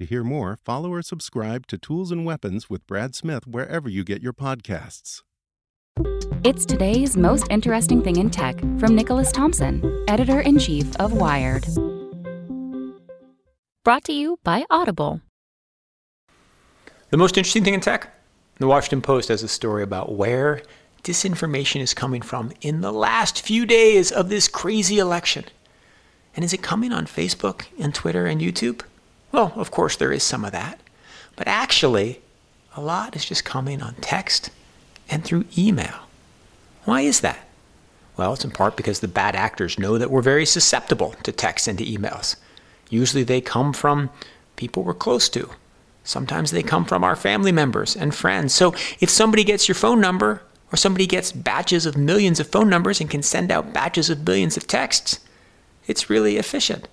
To hear more, follow or subscribe to Tools and Weapons with Brad Smith wherever you get your podcasts. It's today's most interesting thing in tech from Nicholas Thompson, editor in chief of Wired. Brought to you by Audible. The most interesting thing in tech? The Washington Post has a story about where disinformation is coming from in the last few days of this crazy election. And is it coming on Facebook and Twitter and YouTube? Well, of course, there is some of that. But actually, a lot is just coming on text and through email. Why is that? Well, it's in part because the bad actors know that we're very susceptible to text and to emails. Usually they come from people we're close to. Sometimes they come from our family members and friends. So if somebody gets your phone number, or somebody gets batches of millions of phone numbers and can send out batches of billions of texts, it's really efficient.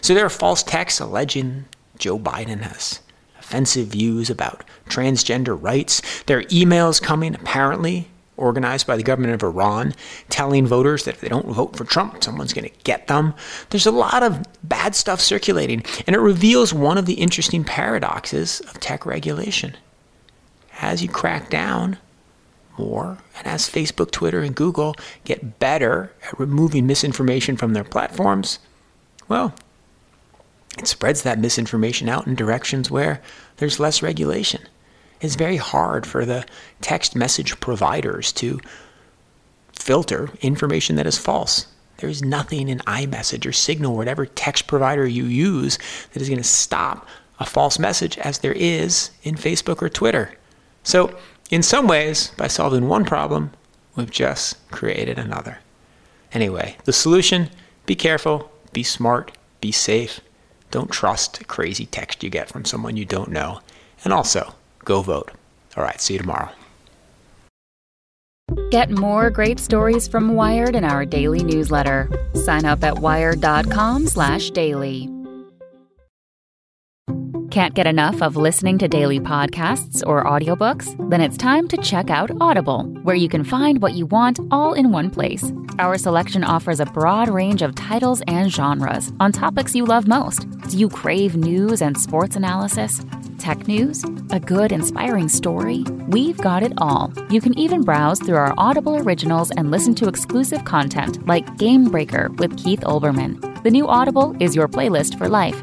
So there are false texts alleging Joe Biden has offensive views about transgender rights. There are emails coming, apparently organized by the government of Iran, telling voters that if they don't vote for Trump, someone's going to get them. There's a lot of bad stuff circulating, and it reveals one of the interesting paradoxes of tech regulation. As you crack down more, and as Facebook, Twitter, and Google get better at removing misinformation from their platforms, well, it spreads that misinformation out in directions where there's less regulation. It's very hard for the text message providers to filter information that is false. There is nothing in iMessage or Signal, whatever text provider you use, that is going to stop a false message as there is in Facebook or Twitter. So, in some ways, by solving one problem, we've just created another. Anyway, the solution be careful, be smart, be safe, don't trust crazy text you get from someone you don't know. And also, go vote. All right, see you tomorrow. Get more great stories from Wired in our daily newsletter. Sign up at wired.com/daily. Can't get enough of listening to daily podcasts or audiobooks? Then it's time to check out Audible, where you can find what you want all in one place. Our selection offers a broad range of titles and genres on topics you love most. Do you crave news and sports analysis? Tech news? A good, inspiring story? We've got it all. You can even browse through our Audible originals and listen to exclusive content like Game Breaker with Keith Olbermann. The new Audible is your playlist for life.